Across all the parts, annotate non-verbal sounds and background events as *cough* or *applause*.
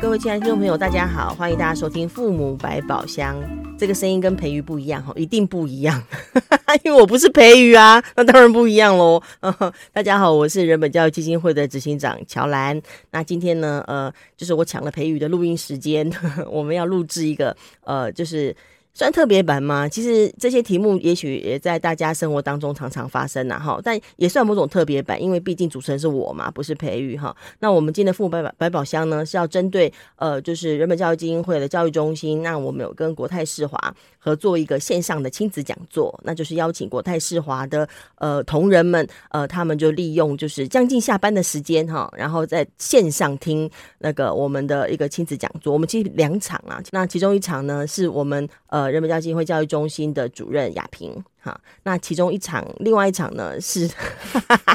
各位亲爱的听众朋友，大家好，欢迎大家收听《父母百宝箱》。这个声音跟培瑜不一样哈，一定不一样，*laughs* 因为我不是培瑜啊，那当然不一样喽。*laughs* 大家好，我是人本教育基金会的执行长乔兰。那今天呢，呃，就是我抢了培瑜的录音时间，*laughs* 我们要录制一个，呃，就是。算特别版吗？其实这些题目也许也在大家生活当中常常发生呐，哈，但也算某种特别版，因为毕竟主持人是我嘛，不是培育哈。那我们今天的父母百百宝箱呢，是要针对呃，就是人本教育基金会的教育中心，那我们有跟国泰世华合作一个线上的亲子讲座，那就是邀请国泰世华的呃同仁们，呃，他们就利用就是将近下班的时间哈，然后在线上听那个我们的一个亲子讲座。我们其实两场啊，那其中一场呢是我们呃。呃，人本教育基金会教育中心的主任雅萍，哈，那其中一场，另外一场呢是，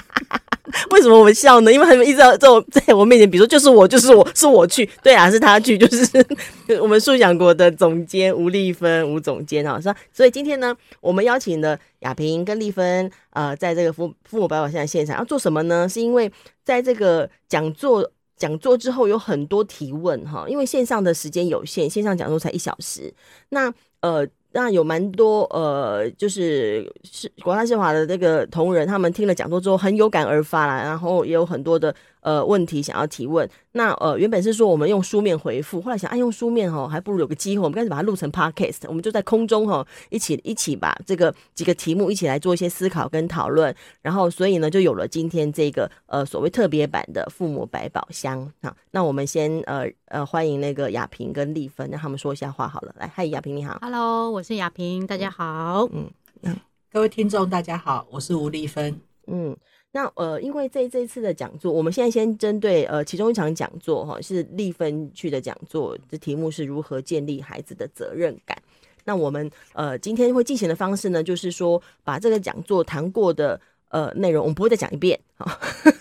*laughs* 为什么我们笑呢？因为他们一直在在我在我面前，比如说就是我，就是我，是我去，对啊，是他去，就是 *laughs* 我们素想国的总监吴丽芬吴总监啊，说，所以今天呢，我们邀请了雅萍跟丽芬，呃，在这个父父母百宝箱的现场要做什么呢？是因为在这个讲座。讲座之后有很多提问哈，因为线上的时间有限，线上讲座才一小时。那呃，那有蛮多呃，就是是国泰世华的那个同仁，他们听了讲座之后很有感而发啦，然后也有很多的。呃，问题想要提问，那呃，原本是说我们用书面回复，后来想，哎，用书面哈，还不如有个机会，我们干脆把它录成 podcast，我们就在空中哈，一起一起把这个几个题目一起来做一些思考跟讨论，然后所以呢，就有了今天这个呃所谓特别版的父母百宝箱哈。那我们先呃呃欢迎那个雅萍跟丽芬，让他们说一下话好了。来，嗨，雅萍你好，Hello，我是雅萍，大家好，嗯嗯，各位听众大家好，我是吴丽芬，嗯。那呃，因为这这一次的讲座，我们现在先针对呃其中一场讲座哈，是立分去的讲座，这题目是如何建立孩子的责任感。那我们呃今天会进行的方式呢，就是说把这个讲座谈过的呃内容，我们不会再讲一遍哈，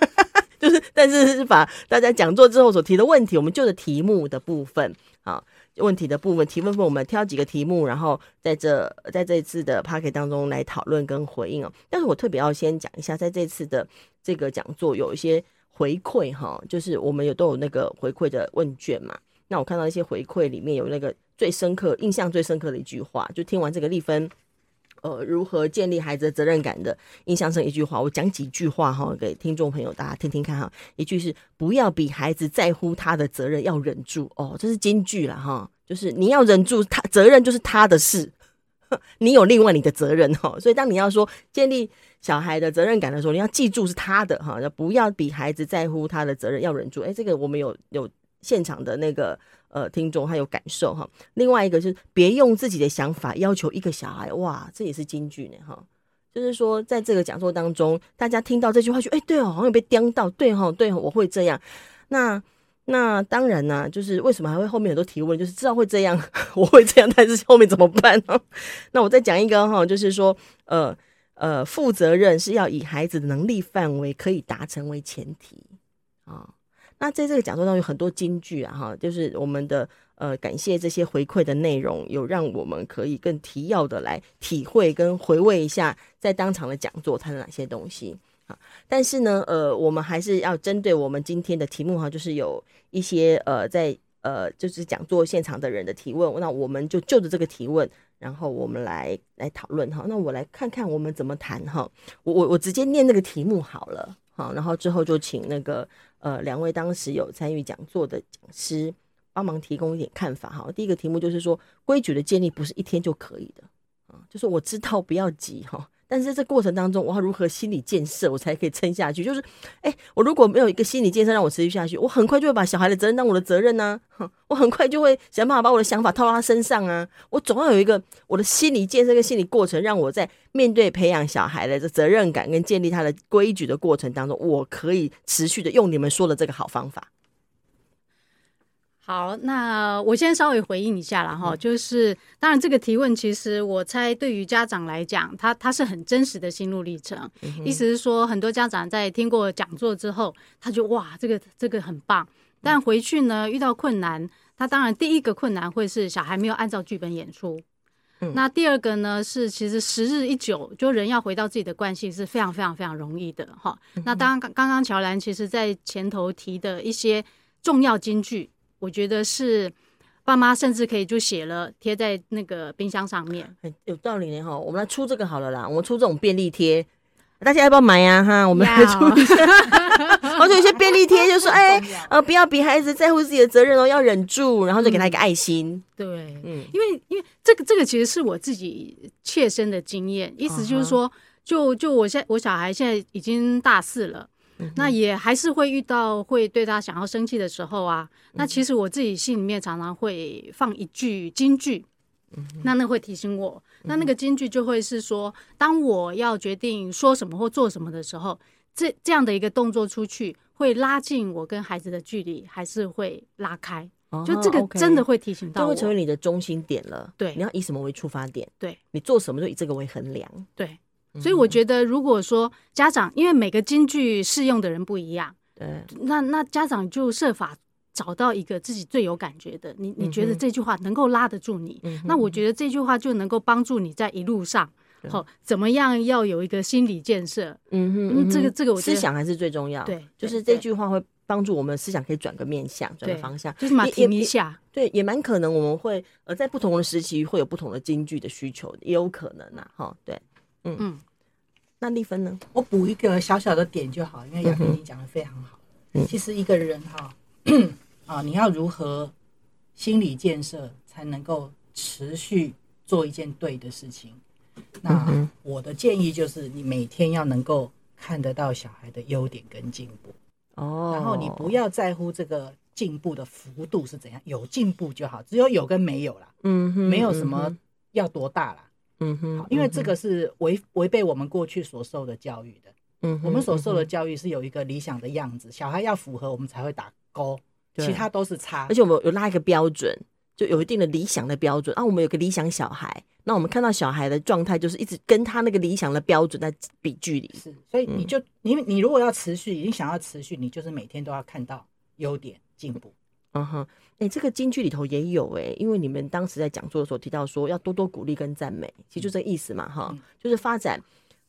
*laughs* 就是但是是把大家讲座之后所提的问题，我们就着题目的部分啊。问题的部分提问部分，我们挑几个题目，然后在这在这一次的 party 当中来讨论跟回应哦。但是我特别要先讲一下，在这次的这个讲座有一些回馈哈，就是我们有都有那个回馈的问卷嘛。那我看到一些回馈里面有那个最深刻、印象最深刻的一句话，就听完这个丽芬。呃，如何建立孩子的责任感的印象深一句话，我讲几句话哈，给听众朋友大家听听看哈。一句是不要比孩子在乎他的责任，要忍住哦，这是金句了哈。就是你要忍住他责任，就是他的事，*laughs* 你有另外你的责任哈。所以当你要说建立小孩的责任感的时候，你要记住是他的哈，不要比孩子在乎他的责任，要忍住。哎，这个我们有有现场的那个。呃，听众还有感受哈。另外一个就是别用自己的想法要求一个小孩，哇，这也是金句呢哈。就是说，在这个讲座当中，大家听到这句话就哎，对哦，好像有被钉到，对哈，对，我会这样。那那当然呢，就是为什么还会后面很多提问，就是知道会这样，*laughs* 我会这样，但是后面怎么办呢？*laughs* 那我再讲一个哈，就是说，呃呃，负责任是要以孩子的能力范围可以达成为前提啊。那在这个讲座当中有很多金句啊，哈，就是我们的呃感谢这些回馈的内容，有让我们可以更提要的来体会跟回味一下在当场的讲座谈了哪些东西啊。但是呢，呃，我们还是要针对我们今天的题目哈，就是有一些呃在呃就是讲座现场的人的提问，那我们就就着这个提问，然后我们来来讨论哈。那我来看看我们怎么谈哈。我我我直接念那个题目好了，好，然后之后就请那个。呃，两位当时有参与讲座的讲师帮忙提供一点看法哈。第一个题目就是说，规矩的建立不是一天就可以的啊，就是我知道不要急哈。但是在这过程当中，我要如何心理建设，我才可以撑下去？就是，哎、我如果没有一个心理建设让我持续下去，我很快就会把小孩的责任当我的责任呢、啊。我很快就会想办法把我的想法套到他身上啊。我总要有一个我的心理建设跟心理过程，让我在面对培养小孩的这责任感跟建立他的规矩的过程当中，我可以持续的用你们说的这个好方法。好，那我先稍微回应一下了哈，就是当然这个提问，其实我猜对于家长来讲，他他是很真实的心路历程，意思是说，很多家长在听过讲座之后，他就哇，这个这个很棒，但回去呢遇到困难，他当然第一个困难会是小孩没有按照剧本演出，那第二个呢是其实时日一久，就人要回到自己的惯性是非常非常非常容易的哈。那当刚刚刚乔兰其实在前头提的一些重要金句。我觉得是爸妈甚至可以就写了贴在那个冰箱上面。有道理呢哈，我们来出这个好了啦，我们出这种便利贴。大家要不要买呀？哈，我们来出一下。*laughs* 或者有些便利贴就说：“ *laughs* 哎，呃，不要比孩子在乎自己的责任哦，要忍住。”然后就给他一个爱心。对，嗯，因为因为这个这个其实是我自己切身的经验，意思就是说，就就我现我小孩现在已经大四了，那也还是会遇到会对他想要生气的时候啊。那其实我自己心里面常常会放一句金句。那那会提醒我，那那个金句就会是说，当我要决定说什么或做什么的时候，这这样的一个动作出去，会拉近我跟孩子的距离，还是会拉开？就这个真的会提醒到我，就会成为你的中心点了。对，你要以什么为出发点？对，你做什么就以这个为衡量。对，所以我觉得，如果说家长，因为每个京剧适用的人不一样，对，那那家长就设法。找到一个自己最有感觉的，你你觉得这句话能够拉得住你，嗯、那我觉得这句话就能够帮助你在一路上，好、嗯、怎么样要有一个心理建设。嗯哼，嗯这个这个我思想还是最重要。对，就是这句话会帮助我们思想可以转个面向，转个方向，就是马停一下。对，也蛮可能我们会呃在不同的时期会有不同的京剧的需求，也有可能呐、啊。哈，对，嗯嗯。那丽芬呢？我补一个小小的点就好，因为雅萍你讲的非常好。嗯，其实一个人哈。*clears throat* 啊，你要如何心理建设才能够持续做一件对的事情？那我的建议就是，你每天要能够看得到小孩的优点跟进步哦，然后你不要在乎这个进步的幅度是怎样，有进步就好，只有有跟没有啦，嗯，没有什么要多大啦，嗯哼，因为这个是违违背我们过去所受的教育的，嗯，我们所受的教育是有一个理想的样子，小孩要符合我们才会打勾。其他都是差，而且我们有拉一个标准，就有一定的理想的标准啊。我们有个理想小孩，那我们看到小孩的状态，就是一直跟他那个理想的标准在比距离。是，所以你就你你如果要持续，你想要持续，你就是每天都要看到优点进步。嗯哼，哎，这个京剧里头也有哎、欸，因为你们当时在讲座的时候提到说，要多多鼓励跟赞美，其实就这个意思嘛哈，就是发展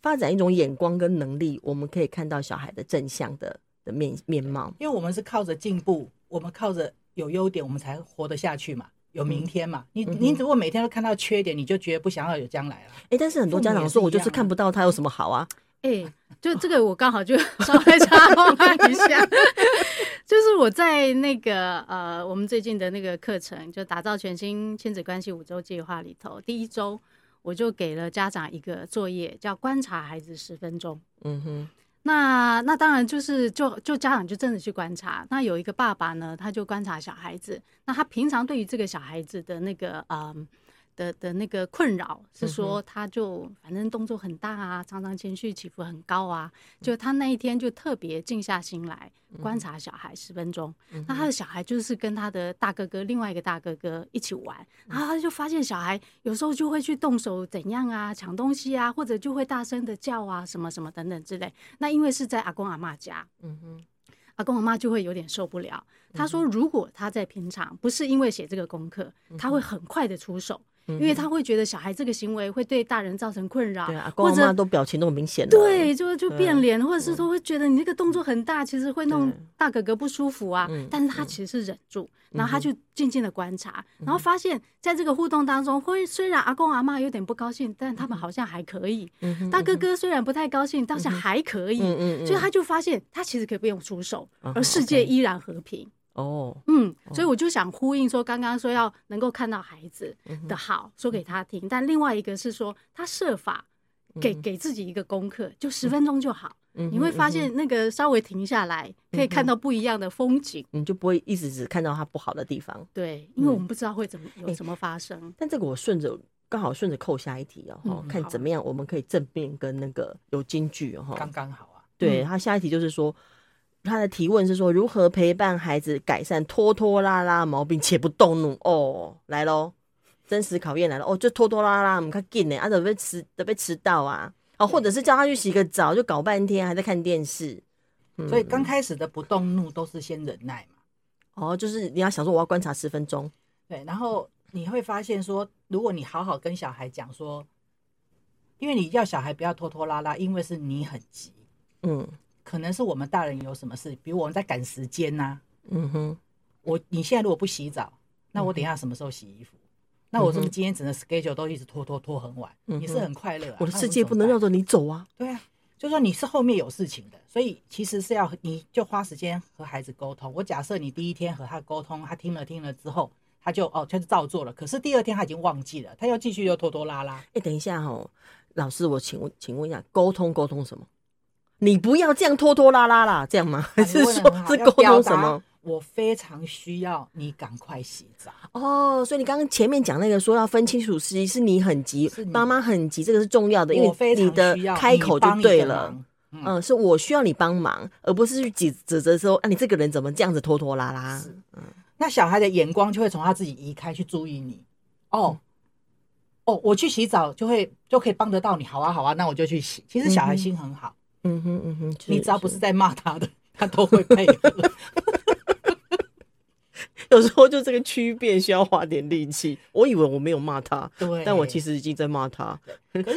发展一种眼光跟能力，我们可以看到小孩的正向的的面面貌，因为我们是靠着进步。我们靠着有优点，我们才活得下去嘛，有明天嘛。你你如果每天都看到缺点，你就觉得不想要有将来了。哎，但是很多家长说，我就是看不到他有什么好啊。哎，就这个我刚好就 *laughs* 稍微插话一下，就是我在那个呃，我们最近的那个课程，就打造全新亲子关系五周计划里头，第一周我就给了家长一个作业，叫观察孩子十分钟。嗯哼。那那当然就是就就家长就真的去观察。那有一个爸爸呢，他就观察小孩子。那他平常对于这个小孩子的那个嗯。的的那个困扰是说，他就反正动作很大啊，常常情绪起伏很高啊。就他那一天就特别静下心来观察小孩十分钟。那他的小孩就是跟他的大哥哥，另外一个大哥哥一起玩，然后他就发现小孩有时候就会去动手怎样啊，抢东西啊，或者就会大声的叫啊，什么什么等等之类。那因为是在阿公阿妈家，嗯哼，阿公阿妈就会有点受不了。他说，如果他在平常不是因为写这个功课，他会很快的出手。因为他会觉得小孩这个行为会对大人造成困扰，或者都表情那么明显，对，就就变脸，或者是说会觉得你这个动作很大，其实会弄大哥哥不舒服啊。但是他其实是忍住，然后他就静静的观察，然后发现在这个互动当中，会虽然阿公阿妈有点不高兴，但他们好像还可以。大哥哥虽然不太高兴，但是还可以。所以他就发现他其实可以不用出手，而世界依然和平。哦，嗯，所以我就想呼应说，刚刚说要能够看到孩子的好，说给他听。但另外一个是说，他设法给给自己一个功课，就十分钟就好。你会发现那个稍微停下来，可以看到不一样的风景，你就不会一直只看到他不好的地方。对，因为我们不知道会怎么有什么发生。但这个我顺着刚好顺着扣下一题哦，看怎么样我们可以正面跟那个有金句哦，刚刚好啊。对，他下一题就是说。他的提问是说，如何陪伴孩子改善拖拖拉拉毛病且不动怒？哦，来喽，真实考验来了哦，就拖拖拉拉，我们看紧呢，啊，准备迟，准备迟到啊，哦，或者是叫他去洗个澡，就搞半天还在看电视。嗯、所以刚开始的不动怒都是先忍耐嘛。哦，就是你要想说我要观察十分钟，对，然后你会发现说，如果你好好跟小孩讲说，因为你要小孩不要拖拖拉拉，因为是你很急，嗯。可能是我们大人有什么事，比如我们在赶时间呐、啊，嗯哼，我你现在如果不洗澡，那我等一下什么时候洗衣服？那我这么今天整个 schedule 都一直拖拖拖很晚，你是很快乐。啊我的世界不能绕着你走啊。对啊，就说你是后面有事情的，所以其实是要你就花时间和孩子沟通。我假设你第一天和他沟通，他听了听了之后，他就哦，他就照做了。可是第二天他已经忘记了，他又继续又拖拖拉拉。哎，等一下哈，老师，我请问，请问一下，沟通沟通什么？你不要这样拖拖拉拉啦，这样吗？还是说是沟通什么？我非常需要你赶快洗澡哦，所以你刚刚前面讲那个说要分清楚，实际是你很急，妈妈很急，这个是重要的，因为你的开口就对了。嗯，是我需要你帮忙，而不是去指指责说啊，你这个人怎么这样子拖拖拉拉？嗯，那小孩的眼光就会从他自己移开去注意你。哦哦，我去洗澡就会就可以帮得到你，好啊好啊，那我就去洗。其实小孩心很好，嗯哼嗯哼，你只要不是在骂他的，*laughs* 他都会配合。*laughs* 有时候就这个区别需要花点力气。我以为我没有骂他，对，但我其实已经在骂他。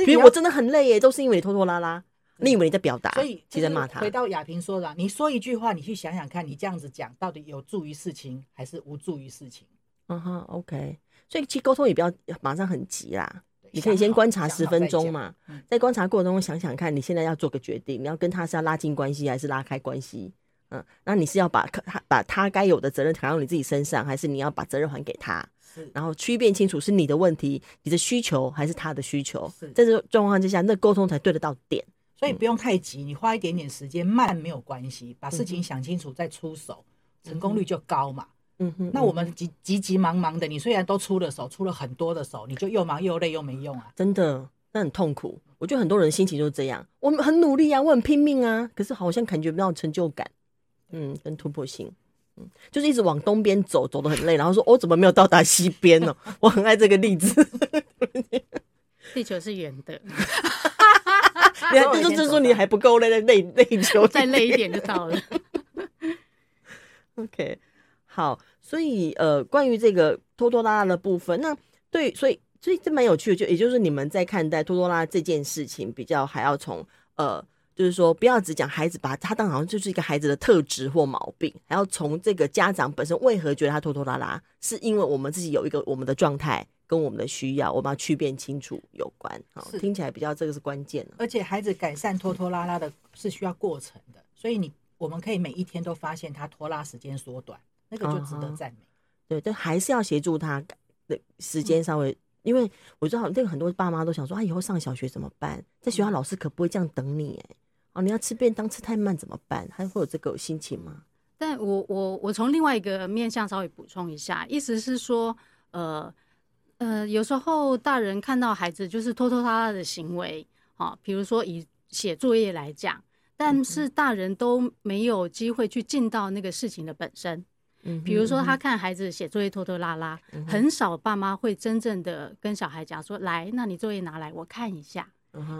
比如我真的很累耶，都是因为你拖拖拉拉。你以为你在表达，所以其实在骂他。回到亚萍说的，你说一句话，你去想想看，你这样子讲到底有助于事情还是无助于事情？嗯哼，OK。所以其实沟通也不要马上很急啦，你可以先观察十分钟嘛，在观察过程中想想看，你现在要做个决定，你要跟他是要拉近关系还是拉开关系？嗯，那你是要把他把他该有的责任扛到你自己身上，还是你要把责任还给他？是，然后区辨清楚是你的问题，你的需求还是他的需求？是，在这状况之下，那沟通才对得到点。所以不用太急，你花一点点时间，慢没有关系，把事情想清楚再出手，嗯、成功率就高嘛。嗯哼。那我们急急急忙忙的，你虽然都出了手，出了很多的手，你就又忙又累又没用啊。真的，那很痛苦。我觉得很多人心情就是这样，我们很努力啊，我很拼命啊，可是好像感觉不到成就感。嗯，跟突破性，嗯，就是一直往东边走，走得很累，然后说：“我、哦、怎么没有到达西边呢？” *laughs* 我很爱这个例子。*laughs* 地球是圆的，你还就就是说你还不够累，累累球再累一点就到了。*laughs* OK，好，所以呃，关于这个拖拖拉拉的部分，那对，所以所以这蛮有趣的，就也就是你们在看待拖拖拉拉这件事情，比较还要从呃。就是说，不要只讲孩子，把他当好像就是一个孩子的特质或毛病，还要从这个家长本身为何觉得他拖拖拉拉，是因为我们自己有一个我们的状态跟我们的需要，我们要区辨清楚有关。好，听起来比较这个是关键。而且孩子改善拖拖拉拉的是需要过程的，所以你我们可以每一天都发现他拖拉时间缩短，那个就值得赞美。Uh -huh. 对，但还是要协助他的时间稍微，嗯，因为我知道那个很多爸妈都想说啊，以后上小学怎么办？在学校老师可不会这样等你哎。哦，你要吃便当吃太慢怎么办？他会有这个心情吗？但我我我从另外一个面向稍微补充一下，意思是说，呃呃，有时候大人看到孩子就是拖拖拉拉的行为，啊，比如说以写作业来讲，但是大人都没有机会去进到那个事情的本身。嗯，比如说他看孩子写作业拖拖拉拉，嗯，很少爸妈会真正的跟小孩讲说，来，那你作业拿来我看一下。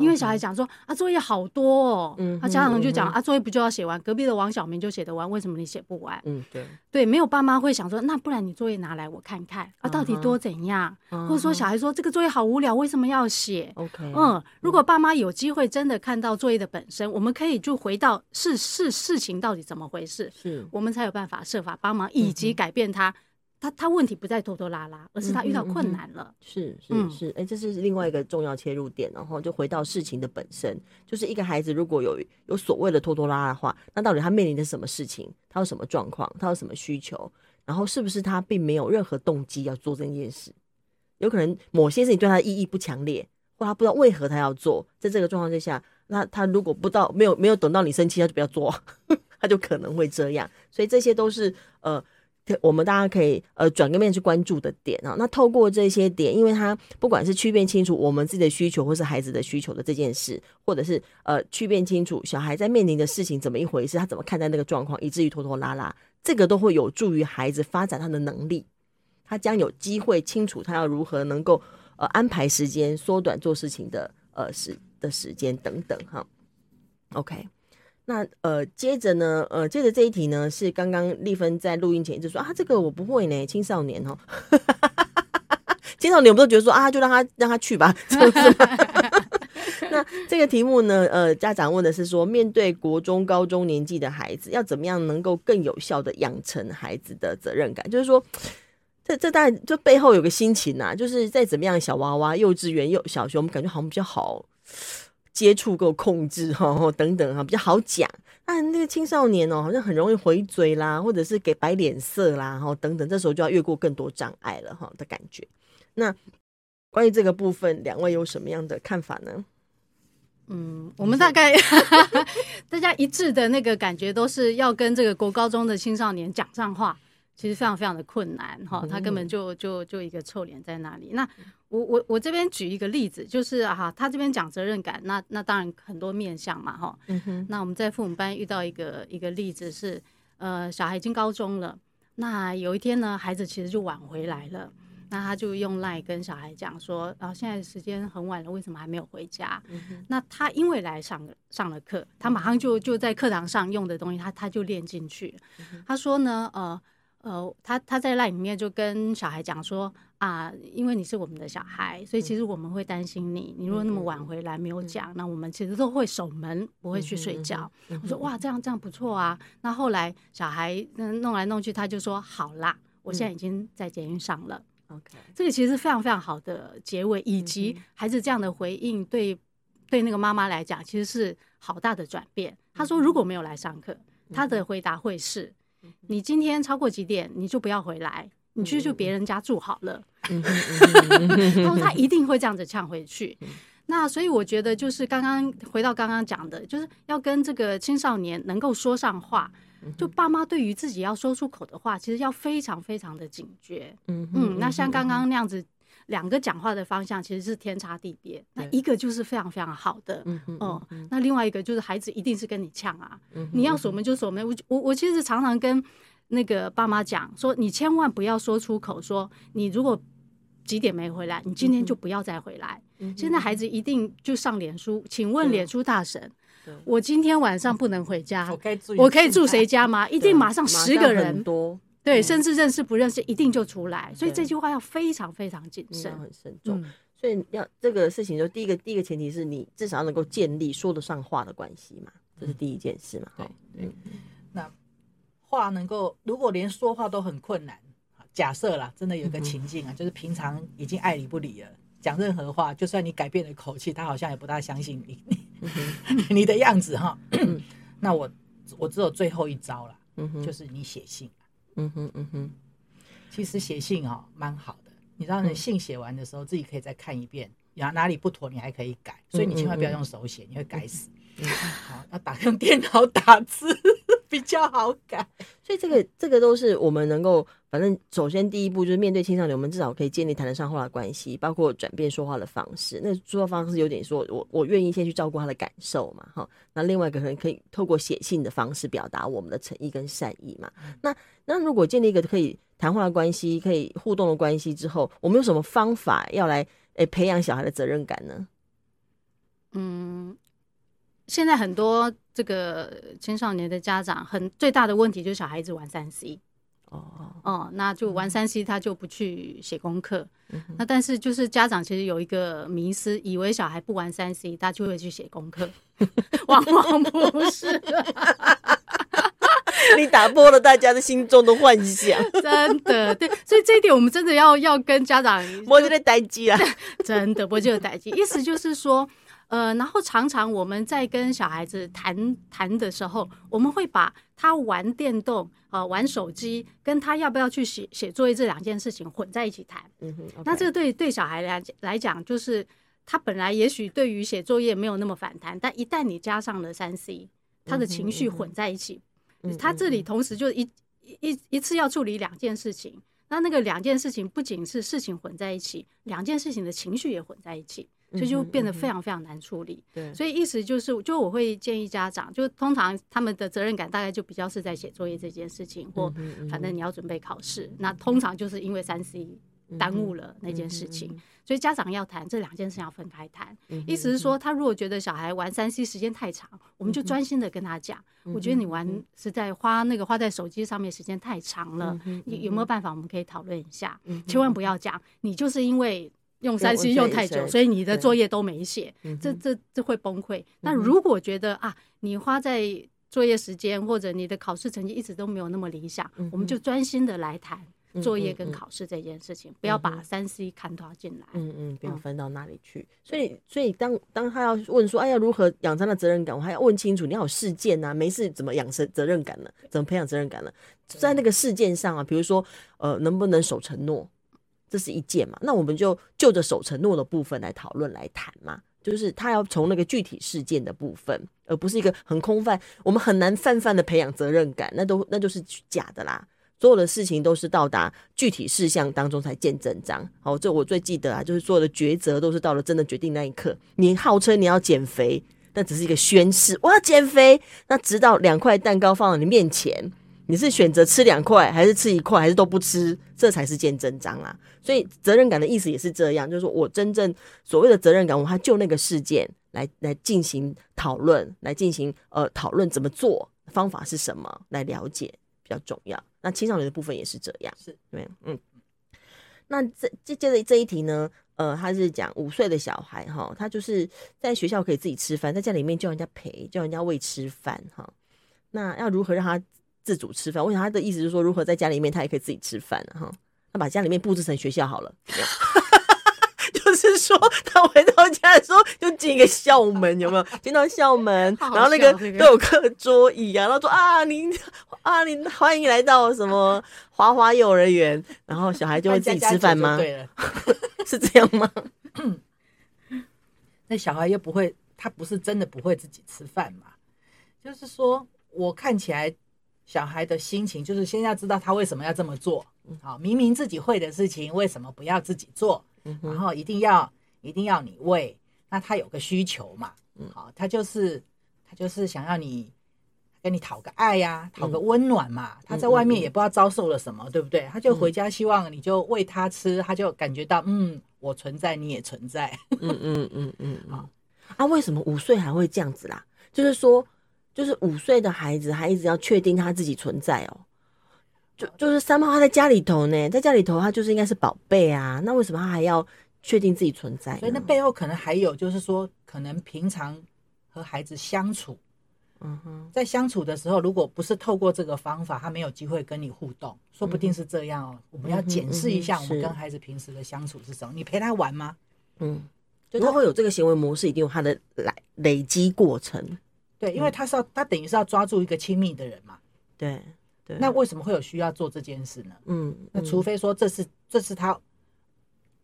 因为小孩讲说啊，作业好多哦，嗯，他家长就讲啊，作业不就要写完？隔壁的王小明就写得完，为什么你写不完？嗯，对，对，没有爸妈会想说，那不然你作业拿来我看看啊，到底多怎样？或者说小孩说这个作业好无聊，为什么要写？OK，嗯，如果爸妈有机会真的看到作业的本身，我们可以就回到是是事情到底怎么回事，是我们才有办法设法帮忙以及改变他。他他问题不在拖拖拉拉，而是他遇到困难了。嗯、是是是，哎、欸，这是另外一个重要切入点。然后就回到事情的本身，就是一个孩子如果有有所谓的拖拖拉拉的话，那到底他面临的是什么事情？他有什么状况？他有什么需求？然后是不是他并没有任何动机要做这件事？有可能某些事情对他的意义不强烈，或他不知道为何他要做。在这个状况之下，那他如果不到没有没有等到你生气，他就不要做，*laughs* 他就可能会这样。所以这些都是呃。我们大家可以呃转个面去关注的点啊，那透过这些点，因为他不管是区辨清楚我们自己的需求或是孩子的需求的这件事，或者是呃区辨清楚小孩在面临的事情怎么一回事，他怎么看待那个状况，以至于拖拖拉拉，这个都会有助于孩子发展他的能力，他将有机会清楚他要如何能够呃安排时间，缩短做事情的呃时的时间等等哈，OK。那呃，接着呢，呃，接着这一题呢，是刚刚丽芬在录音前就说啊，这个我不会呢，青少年哦，*laughs* 青少年不都觉得说啊，就让他让他去吧，是不是？*laughs* 那这个题目呢，呃，家长问的是说，面对国中、高中年纪的孩子，要怎么样能够更有效的养成孩子的责任感？就是说，这这当然，这背后有个心情呐，就是再怎么样小娃娃、幼稚园、幼小学，我们感觉好像比较好接触、够控制哈，*laughs* 等等哈，比较好讲。那那个青少年哦，好像很容易回嘴啦，或者是给摆脸色啦，哈，等等，这时候就要越过更多障碍了哈的感觉。那关于这个部分，两位有什么样的看法呢？嗯，我们大概 *laughs* 大家一致的那个感觉，都是要跟这个国高中的青少年讲上话，其实非常非常的困难哈，他根本就就就一个臭脸在那里。那我我我这边举一个例子，就是哈，他这边讲责任感，那那当然很多面向嘛哈。嗯哼。那我们在父母班遇到一个一个例子是，呃，小孩已经高中了，那有一天呢，孩子其实就晚回来了。那他就用赖跟小孩讲说，啊，现在时间很晚了，为什么还没有回家？那他因为来上上了课，他马上就就在课堂上用的东西，他他就练进去。嗯、他说呢，呃呃，他他在赖里面就跟小孩讲说，啊，因为你是我们的小孩，所以其实我们会担心你。你如果那么晚回来没有讲，那我们其实都会守门，不会去睡觉。我说哇，这样这样不错啊。那后来小孩弄来弄去，他就说好啦，我现在已经在捷运上了。OK，这个其实是非常非常好的结尾，以及孩子这样的回应对，对对那个妈妈来讲，其实是好大的转变。他说如果没有来上课，他的回答会是：你今天超过几点，你就不要回来，你去住别人家住好了。*laughs* 他说他一定会这样子呛回去。那所以我觉得，就是刚刚回到刚刚讲的，就是要跟这个青少年能够说上话。就爸妈对于自己要说出口的话，其实要非常非常的警觉。嗯嗯，那像刚刚那样子，两个讲话的方向其实是天差地别。那一个就是非常非常好的，嗯嗯，那另外一个就是孩子一定是跟你呛啊，你要锁门就锁门。我我我其实常常跟那个爸妈讲说，你千万不要说出口说，你如果几点没回来，你今天就不要再回来。现在孩子一定就上脸书，请问脸书大神。我今天晚上不能回家，我可以住谁家吗？一定马上十个人多，对，甚至认识不认识，一定就出来。所以这句话要非常非常谨慎，很慎重。所以要这个事情，就第一个第一个前提是你至少能够建立说得上话的关系嘛，这是第一件事嘛。对，嗯，那话能够，如果连说话都很困难，假设啦，真的有一个情境啊，就是平常已经爱理不理了，讲任何话，就算你改变了口气，他好像也不大相信你。*laughs* 你的样子哈，那我我只有最后一招了，就是你写信。嗯哼嗯哼，其实写信哦蛮好的，你知道你信写完的时候自己可以再看一遍，然后哪里不妥你还可以改，所以你千万不要用手写，你会改死。好，要打用电脑打字 *laughs* 比较好改，*laughs* 所以这个这个都是我们能够。反正首先第一步就是面对青少年，我们至少可以建立谈得上话的关系，包括转变说话的方式。那说话方式有点说我我愿意先去照顾他的感受嘛，哈。那另外一个可能可以透过写信的方式表达我们的诚意跟善意嘛。那那如果建立一个可以谈话的关系，可以互动的关系之后，我们有什么方法要来诶、欸、培养小孩的责任感呢？嗯，现在很多这个青少年的家长很最大的问题就是小孩子玩三 C。哦哦，那就玩三 C，他就不去写功课。嗯、那但是就是家长其实有一个迷思，以为小孩不玩三 C，他就会去写功课，*laughs* 往往不是。*laughs* 你打破了大家的心中的幻想，*laughs* 真的对。所以这一点我们真的要要跟家长，我就得待机啊，真的，我就待机。意思就是说。呃，然后常常我们在跟小孩子谈谈的时候，我们会把他玩电动啊、呃、玩手机，跟他要不要去写写作业这两件事情混在一起谈。嗯哼，okay. 那这个对对小孩来来讲，就是他本来也许对于写作业没有那么反弹，但一旦你加上了三 C，他的情绪混在一起，嗯、哼他这里同时就一一一次要处理两件事情，那那个两件事情不仅是事情混在一起，两件事情的情绪也混在一起。所以就变得非常非常难处理。对，所以意思就是，就我会建议家长，就通常他们的责任感大概就比较是在写作业这件事情，或反正你要准备考试，那通常就是因为三 C 耽误了那件事情。所以家长要谈这两件事情要分开谈。意思是说，他如果觉得小孩玩三 C 时间太长，我们就专心的跟他讲，我觉得你玩是在花那个花在手机上面时间太长了，你有没有办法我们可以讨论一下？千万不要讲，你就是因为。用三 C 用太久，所以你的作业都没写，这这这会崩溃。那如果觉得啊，你花在作业时间或者你的考试成绩一直都没有那么理想，我们就专心的来谈。作业跟考试这件事情，不要把三 C 看拖进来。嗯嗯，不要分到哪里去。所以，所以当当他要问说，哎呀，如何养成的责任感，我还要问清楚，你要有事件呐，没事怎么养成责任感呢？怎么培养责任感呢？在那个事件上啊，比如说，呃，能不能守承诺，这是一件嘛。那我们就就着守承诺的部分来讨论来谈嘛。就是他要从那个具体事件的部分，而不是一个很空泛，我们很难泛泛的培养责任感，那都那就是假的啦。所有的事情都是到达具体事项当中才见真章。好，这我最记得啊，就是所有的抉择都是到了真的决定那一刻。你号称你要减肥，那只是一个宣誓，我要减肥。那直到两块蛋糕放在你面前，你是选择吃两块，还是吃一块，还是都不吃？这才是见真章啊。所以责任感的意思也是这样，就是说我真正所谓的责任感，我还就那个事件来来进行讨论，来进行呃讨论怎么做，方法是什么，来了解比较重要。那青少年的部分也是这样，是对，嗯。那这接接着这一题呢，呃，他是讲五岁的小孩哈，他就是在学校可以自己吃饭，在家里面叫人家陪，叫人家喂吃饭哈。那要如何让他自主吃饭？我想他的意思是说，如何在家里面他也可以自己吃饭哈？那把家里面布置成学校好了。*laughs* 就是说，他回到家的时候就进一个校门，有没有？进到校门，然后那个都有课桌椅啊，然后说啊，您啊，您欢迎来到什么 *laughs* 华华幼儿园，然后小孩就会自己吃饭吗？对了，*laughs* 是这样吗？*coughs* 那小孩又不会，他不是真的不会自己吃饭嘛？就是说我看起来小孩的心情，就是先要知道他为什么要这么做。好，明明自己会的事情，为什么不要自己做？然后一定要一定要你喂，那他有个需求嘛，好，他就是他就是想要你跟你讨个爱呀，讨个温暖嘛。他在外面也不知道遭受了什么，对不对？他就回家希望你就喂他吃，他就感觉到嗯，我存在，你也存在。*laughs* 嗯嗯嗯嗯，好啊，为什么五岁还会这样子啦？就是说，就是五岁的孩子还一直要确定他自己存在哦。就就是三号他在家里头呢，在家里头他就是应该是宝贝啊，那为什么他还要确定自己存在？所以那背后可能还有就是说，可能平常和孩子相处，嗯哼，在相处的时候，如果不是透过这个方法，他没有机会跟你互动，说不定是这样哦。嗯、我们要检视一下我们跟孩子平时的相处是什么？你陪他玩吗？嗯，就他会有这个行为模式，一定有他的来累积过程。对，因为他是要他等于是要抓住一个亲密的人嘛。对对。那为什么会有需要做这件事呢？嗯，那除非说这是这是他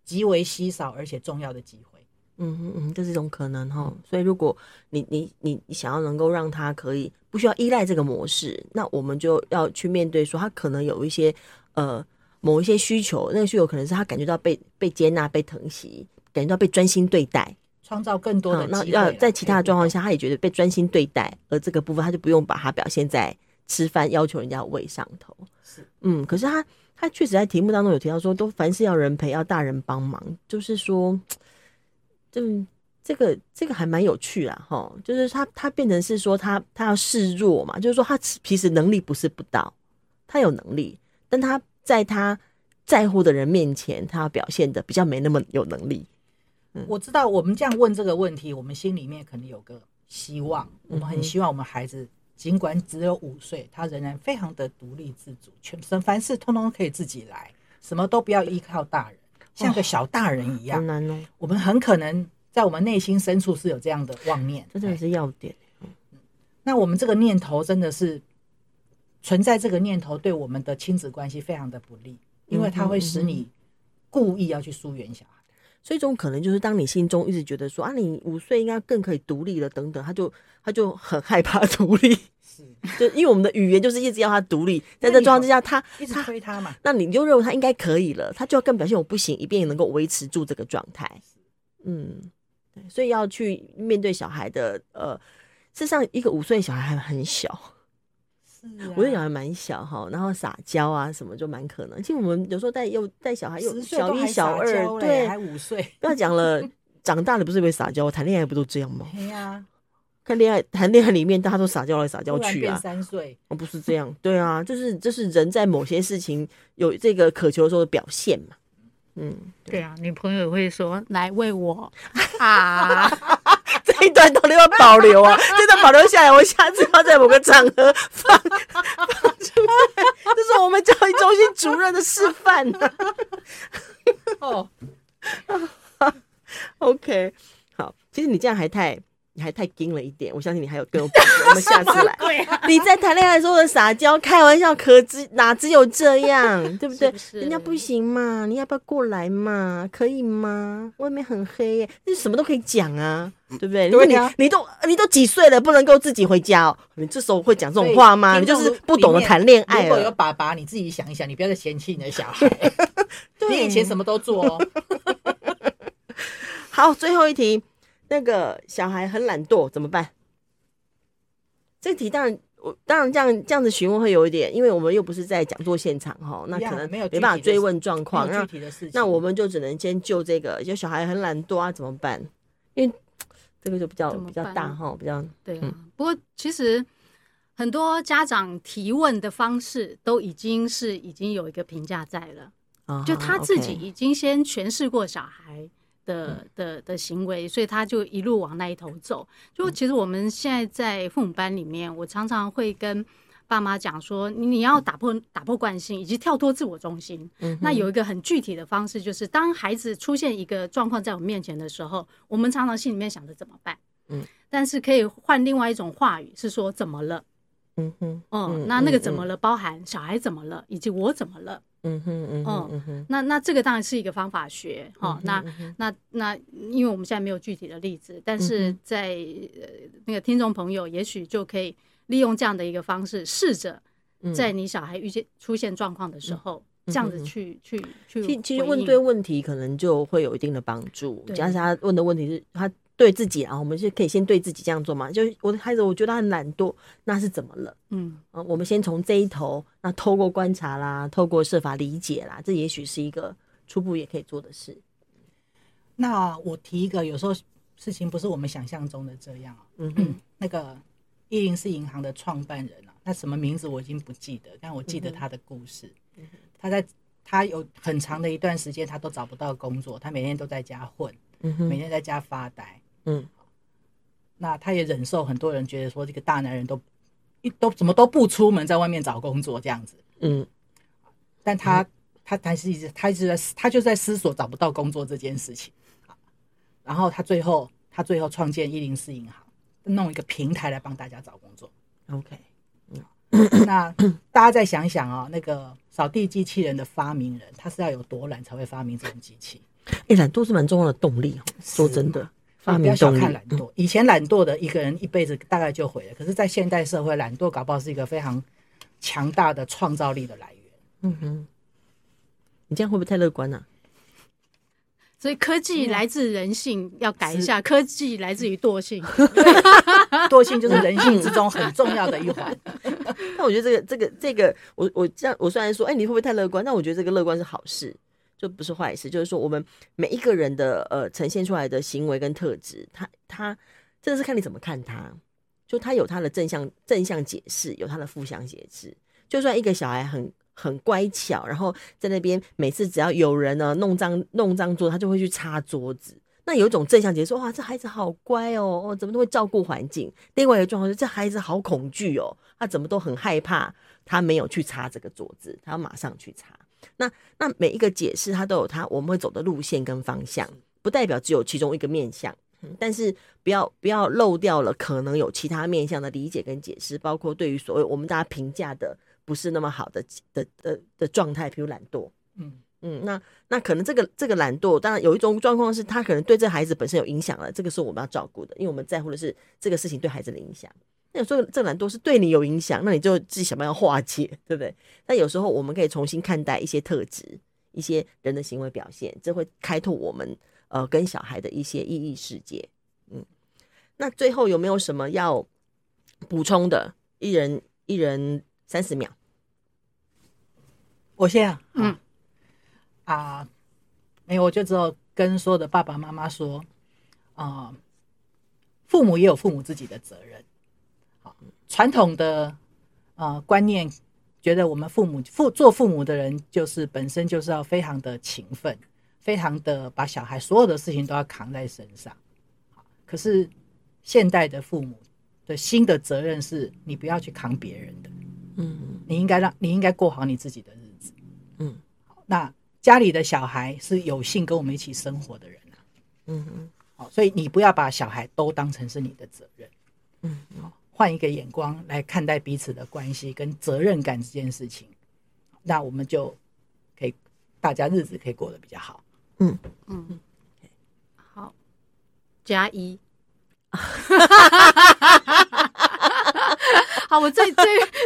极为稀少而且重要的机会。嗯嗯嗯，这是一种可能哈。所以如果你你你你想要能够让他可以不需要依赖这个模式，那我们就要去面对说他可能有一些呃某一些需求，那个需求可能是他感觉到被被接纳、被疼惜，感觉到被专心对待，创造更多的机会。那要在其他的状况下，他也觉得被专心对待，而这个部分他就不用把它表现在。吃饭要求人家喂上头，是嗯，可是他他确实在题目当中有提到说，都凡事要人陪，要大人帮忙，就是说，就这个这个还蛮有趣啊，哈，就是他他变成是说他他要示弱嘛，就是说他其实能力不是不到，他有能力，但他在他在乎的人面前，他要表现的比较没那么有能力。嗯，我知道我们这样问这个问题，我们心里面可能有个希望，我们很希望我们孩子。尽管只有五岁，他仍然非常的独立自主，全身凡事通通可以自己来，什么都不要依靠大人，像个小大人一样。难哦。我们很可能在我们内心深处是有这样的妄念，这真的是要点。那我们这个念头真的是存在，这个念头对我们的亲子关系非常的不利，因为它会使你故意要去疏远小孩。所以，这种可能就是当你心中一直觉得说啊，你五岁应该更可以独立了，等等，他就他就很害怕独立，是，*laughs* 就因为我们的语言就是一直要他独立，在这状况之下，他一直推他嘛，那你就认为他应该可以了，他就要更表现我不行，以便能够维持住这个状态。嗯，对，所以要去面对小孩的，呃，事实上，一个五岁小孩还很小。我的小孩蛮小哈，然后撒娇啊什么就蛮可能。其实我们有时候带幼带小孩又小一小二，对，还五岁。不要讲了，长大了不是会撒娇？谈恋爱不都这样吗？对呀，看恋爱谈恋爱里面大家都撒娇来撒娇去啊。三岁哦，不是这样，对啊，就是就是人在某些事情有这个渴求的时候的表现嘛。嗯，对啊，女朋友会说来喂我啊，这 *laughs* 一段到底要保留啊？*laughs* 这段保留下来，我下次要在某个场合放放出来，*laughs* 这是我们教育中心主任的示范呢。*laughs* 哦，OK，好，其实你这样还太。你还太精了一点，我相信你还有更有本事。我们下次来。你在谈恋爱的时候的撒娇、开玩笑，可只哪只有这样，*laughs* 对不对？是是人家不行嘛，你要不要过来嘛？可以吗？外面很黑耶，你什么都可以讲啊，对不对？对你你都你都几岁了，不能够自己回家哦？你这时候会讲这种话吗？你就是不懂得谈恋爱。如果有爸爸，你自己想一想，你不要再嫌弃你的小孩。*laughs* 对你以前什么都做哦。*laughs* 好，最后一题。那个小孩很懒惰怎么办？这题当然，我当然这样这样子询问会有一点，因为我们又不是在讲座现场哈，那可能没有没办法追问状况。那那我们就只能先就这个，就小孩很懒惰啊，怎么办？因为这个就比较比较大哈，比较对啊。不过其实很多家长提问的方式都已经是已经有一个评价在了，就他自己已经先诠释过小孩。的的的行为，所以他就一路往那一头走。就其实我们现在在父母班里面，我常常会跟爸妈讲说，你要打破打破惯性，以及跳脱自我中心。嗯，那有一个很具体的方式，就是当孩子出现一个状况在我们面前的时候，我们常常心里面想着怎么办。嗯，但是可以换另外一种话语，是说怎么了？嗯哼，哦，那那个怎么了，包含小孩怎么了，以及我怎么了？嗯哼嗯嗯嗯那那这个当然是一个方法学哈，那那那因为我们现在没有具体的例子，但是在呃那个听众朋友也许就可以利用这样的一个方式，试着在你小孩遇见出现状况的时候，这样子去去去。其其实问对问题可能就会有一定的帮助，加上他问的问题是他。对自己啊，我们是可以先对自己这样做嘛。就我的孩子，我觉得他很懒惰，那是怎么了？嗯，啊，我们先从这一头，那透过观察啦，透过设法理解啦，这也许是一个初步也可以做的事。那我提一个，有时候事情不是我们想象中的这样。嗯哼，*clears throat* 那个一零四银行的创办人啊，他什么名字我已经不记得，但我记得他的故事。嗯，他在他有很长的一段时间，他都找不到工作，他每天都在家混，每天在家发呆。嗯，那他也忍受很多人觉得说，这个大男人都一都怎么都不出门，在外面找工作这样子。嗯，但他、嗯、他但是一直他一直在他就在思索找不到工作这件事情。然后他最后他最后创建一零四银行，弄一个平台来帮大家找工作。OK，嗯，那大家再想想啊、哦，那个扫地机器人的发明人，他是要有多懒才会发明这种机器？哎、欸，懒惰是蛮重要的动力哦。说真的。不要小看懒惰，以前懒惰的一个人一辈子大概就毁了。可是，在现代社会，懒惰搞不好是一个非常强大的创造力的来源。嗯哼，你这样会不会太乐观呢？所以科技来自人性，要改一下。科技来自于惰性，*laughs* 惰性就是人性之中很重要的一环。*laughs* 那我觉得这个、这个、这个，我我这样，我虽然说，哎，你会不会太乐观？但我觉得这个乐观是好事。就不是坏事，就是说我们每一个人的呃呈现出来的行为跟特质，他他真的是看你怎么看他，就他有他的正向正向解释，有他的负向解释。就算一个小孩很很乖巧，然后在那边每次只要有人呢弄脏弄脏桌，他就会去擦桌子。那有一种正向解释，哇，这孩子好乖哦，哦，怎么都会照顾环境。另外一个状况是，这孩子好恐惧哦，他怎么都很害怕，他没有去擦这个桌子，他要马上去擦。那那每一个解释，它都有它我们会走的路线跟方向，不代表只有其中一个面向，但是不要不要漏掉了可能有其他面向的理解跟解释，包括对于所谓我们大家评价的不是那么好的的的的状态，比如懒惰，嗯。嗯，那那可能这个这个懒惰，当然有一种状况是他可能对这孩子本身有影响了，这个是我们要照顾的，因为我们在乎的是这个事情对孩子的影响。那有时候这懒惰是对你有影响，那你就自己想办法化解，对不对？但有时候我们可以重新看待一些特质、一些人的行为表现，这会开拓我们呃跟小孩的一些意义世界。嗯，那最后有没有什么要补充的？一人一人三十秒，我先啊，嗯啊，没有，我就只有跟所有的爸爸妈妈说啊、呃，父母也有父母自己的责任。传统的呃观念，觉得我们父母父做父母的人就是本身就是要非常的勤奋非常的把小孩所有的事情都要扛在身上。可是现代的父母的新的责任是你不要去扛别人的，嗯，你应该让你应该过好你自己的日子，嗯。那家里的小孩是有幸跟我们一起生活的人啊，嗯嗯。好，所以你不要把小孩都当成是你的责任，嗯，好，换一个眼光来看待彼此的关系跟责任感这件事情，那我们就可以大家日子可以过得比较好，嗯。嗯，好，加一，*laughs* 好，我最最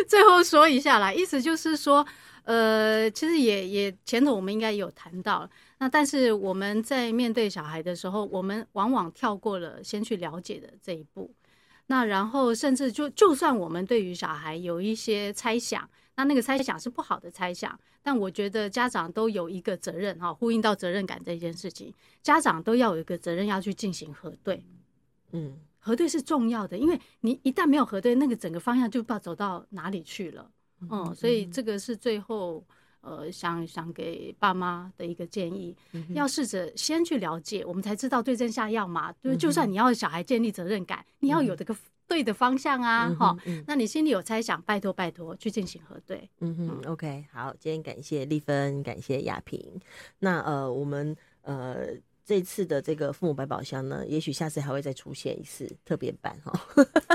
最后说一下啦，意思就是说。呃，其实也也前头我们应该有谈到，那但是我们在面对小孩的时候，我们往往跳过了先去了解的这一步，那然后甚至就就算我们对于小孩有一些猜想，那那个猜想是不好的猜想，但我觉得家长都有一个责任哈，呼应到责任感这件事情，家长都要有一个责任要去进行核对，嗯，核对是重要的，因为你一旦没有核对，那个整个方向就不知道走到哪里去了。嗯，所以这个是最后呃想想给爸妈的一个建议，嗯、要试着先去了解，我们才知道对症下药嘛。就就算你要小孩建立责任感，嗯、你要有这个对的方向啊，哈。那你心里有猜想，拜托拜托去进行核对。嗯哼，OK，好，今天感谢丽芬，感谢亚萍。那呃，我们呃。这次的这个父母百宝箱呢，也许下次还会再出现一次特别版哈，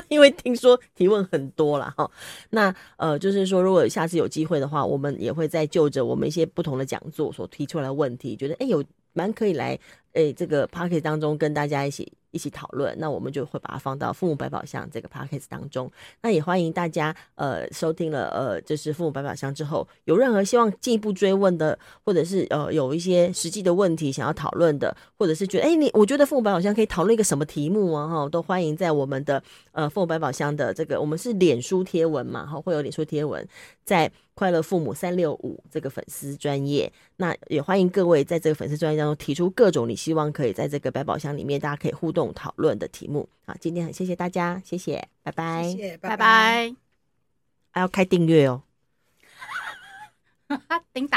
因为听说提问很多了哈。那呃，就是说如果下次有机会的话，我们也会再就着我们一些不同的讲座所提出来的问题，觉得哎有蛮可以来哎这个 Podcast 当中跟大家一起。一起讨论，那我们就会把它放到父母百宝箱这个 podcast 当中。那也欢迎大家呃收听了呃就是父母百宝箱之后，有任何希望进一步追问的，或者是呃有一些实际的问题想要讨论的，或者是觉得哎、你我觉得父母百宝箱可以讨论一个什么题目啊哈，都欢迎在我们的呃父母百宝箱的这个我们是脸书贴文嘛哈，会有脸书贴文在。快乐父母三六五这个粉丝专业，那也欢迎各位在这个粉丝专业当中提出各种你希望可以在这个百宝箱里面大家可以互动讨论的题目。好，今天很谢谢大家，谢谢，拜拜，谢谢，拜拜，还要开订阅哦，叮当。